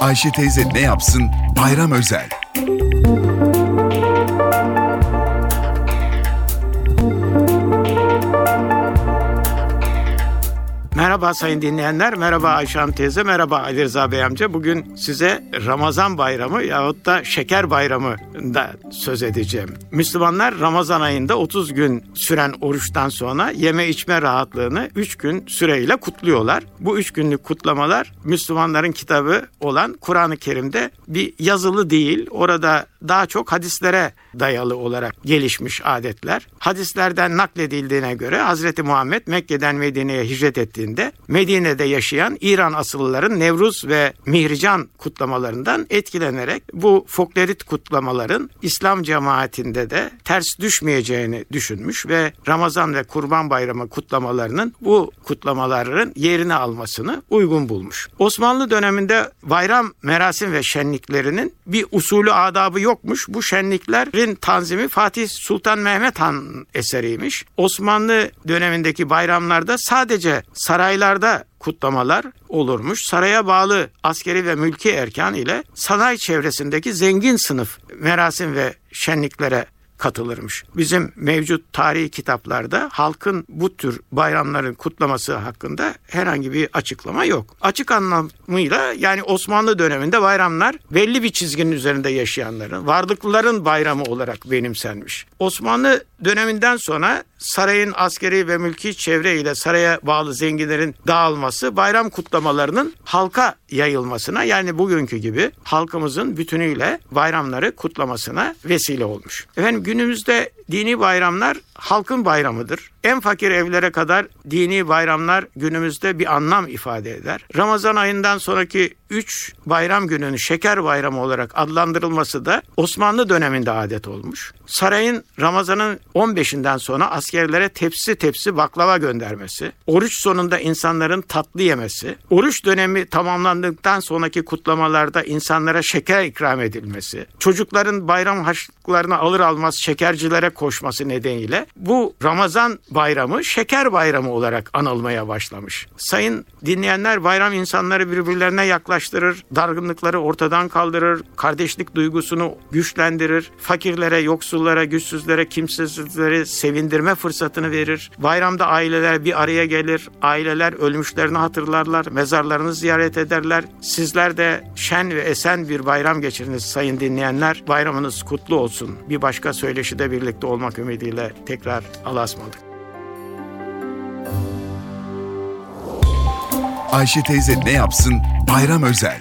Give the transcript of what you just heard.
Ayşe teyze ne yapsın? Bayram özel. Merhaba sayın dinleyenler, merhaba Ayşe Hanım teyze, merhaba Ali Rıza Bey amca. Bugün size Ramazan bayramı yahut da şeker bayramı da söz edeceğim. Müslümanlar Ramazan ayında 30 gün süren oruçtan sonra yeme içme rahatlığını 3 gün süreyle kutluyorlar. Bu 3 günlük kutlamalar Müslümanların kitabı olan Kur'an-ı Kerim'de bir yazılı değil. Orada daha çok hadislere dayalı olarak gelişmiş adetler. Hadislerden nakledildiğine göre Hazreti Muhammed Mekke'den Medine'ye hicret ettiğinde 되는데 Medine'de yaşayan İran asıllıların Nevruz ve Mihrican kutlamalarından etkilenerek bu folklorit kutlamaların İslam cemaatinde de ters düşmeyeceğini düşünmüş ve Ramazan ve Kurban Bayramı kutlamalarının bu kutlamaların yerini almasını uygun bulmuş. Osmanlı döneminde bayram merasim ve şenliklerinin bir usulü adabı yokmuş. Bu şenliklerin tanzimi Fatih Sultan Mehmet Han eseriymiş. Osmanlı dönemindeki bayramlarda sadece saraylarda kutlamalar olurmuş. Saraya bağlı askeri ve mülki erkan ile sanayi çevresindeki zengin sınıf merasim ve şenliklere katılırmış. Bizim mevcut tarihi kitaplarda halkın bu tür bayramların kutlaması hakkında herhangi bir açıklama yok. Açık anlamıyla yani Osmanlı döneminde bayramlar belli bir çizginin üzerinde yaşayanların, varlıklıların bayramı olarak benimsenmiş. Osmanlı döneminden sonra sarayın askeri ve mülki çevre ile saraya bağlı zenginlerin dağılması bayram kutlamalarının halka yayılmasına yani bugünkü gibi halkımızın bütünüyle bayramları kutlamasına vesile olmuş. Efendim günümüzde dini bayramlar halkın bayramıdır. En fakir evlere kadar dini bayramlar günümüzde bir anlam ifade eder. Ramazan ayından sonraki 3 bayram gününün şeker bayramı olarak adlandırılması da Osmanlı döneminde adet olmuş. Sarayın Ramazan'ın 15'inden sonra askerlere tepsi tepsi baklava göndermesi, oruç sonunda insanların tatlı yemesi, oruç dönemi tamamlandıktan sonraki kutlamalarda insanlara şeker ikram edilmesi, çocukların bayram harçlıklarını alır almaz şekercilere koşması nedeniyle bu Ramazan bayramı şeker bayramı olarak anılmaya başlamış. Sayın dinleyenler bayram insanları birbirlerine yaklaştırır, dargınlıkları ortadan kaldırır, kardeşlik duygusunu güçlendirir, fakirlere, yoksullara, güçsüzlere, kimsesizlere sevindirme fırsatını verir. Bayramda aileler bir araya gelir, aileler ölmüşlerini hatırlarlar, mezarlarını ziyaret ederler. Sizler de şen ve esen bir bayram geçiriniz sayın dinleyenler. Bayramınız kutlu olsun. Bir başka söyleşide birlikte olmak ümidiyle tekrar alasmadık. Ayşe teyze ne yapsın? Bayram özel.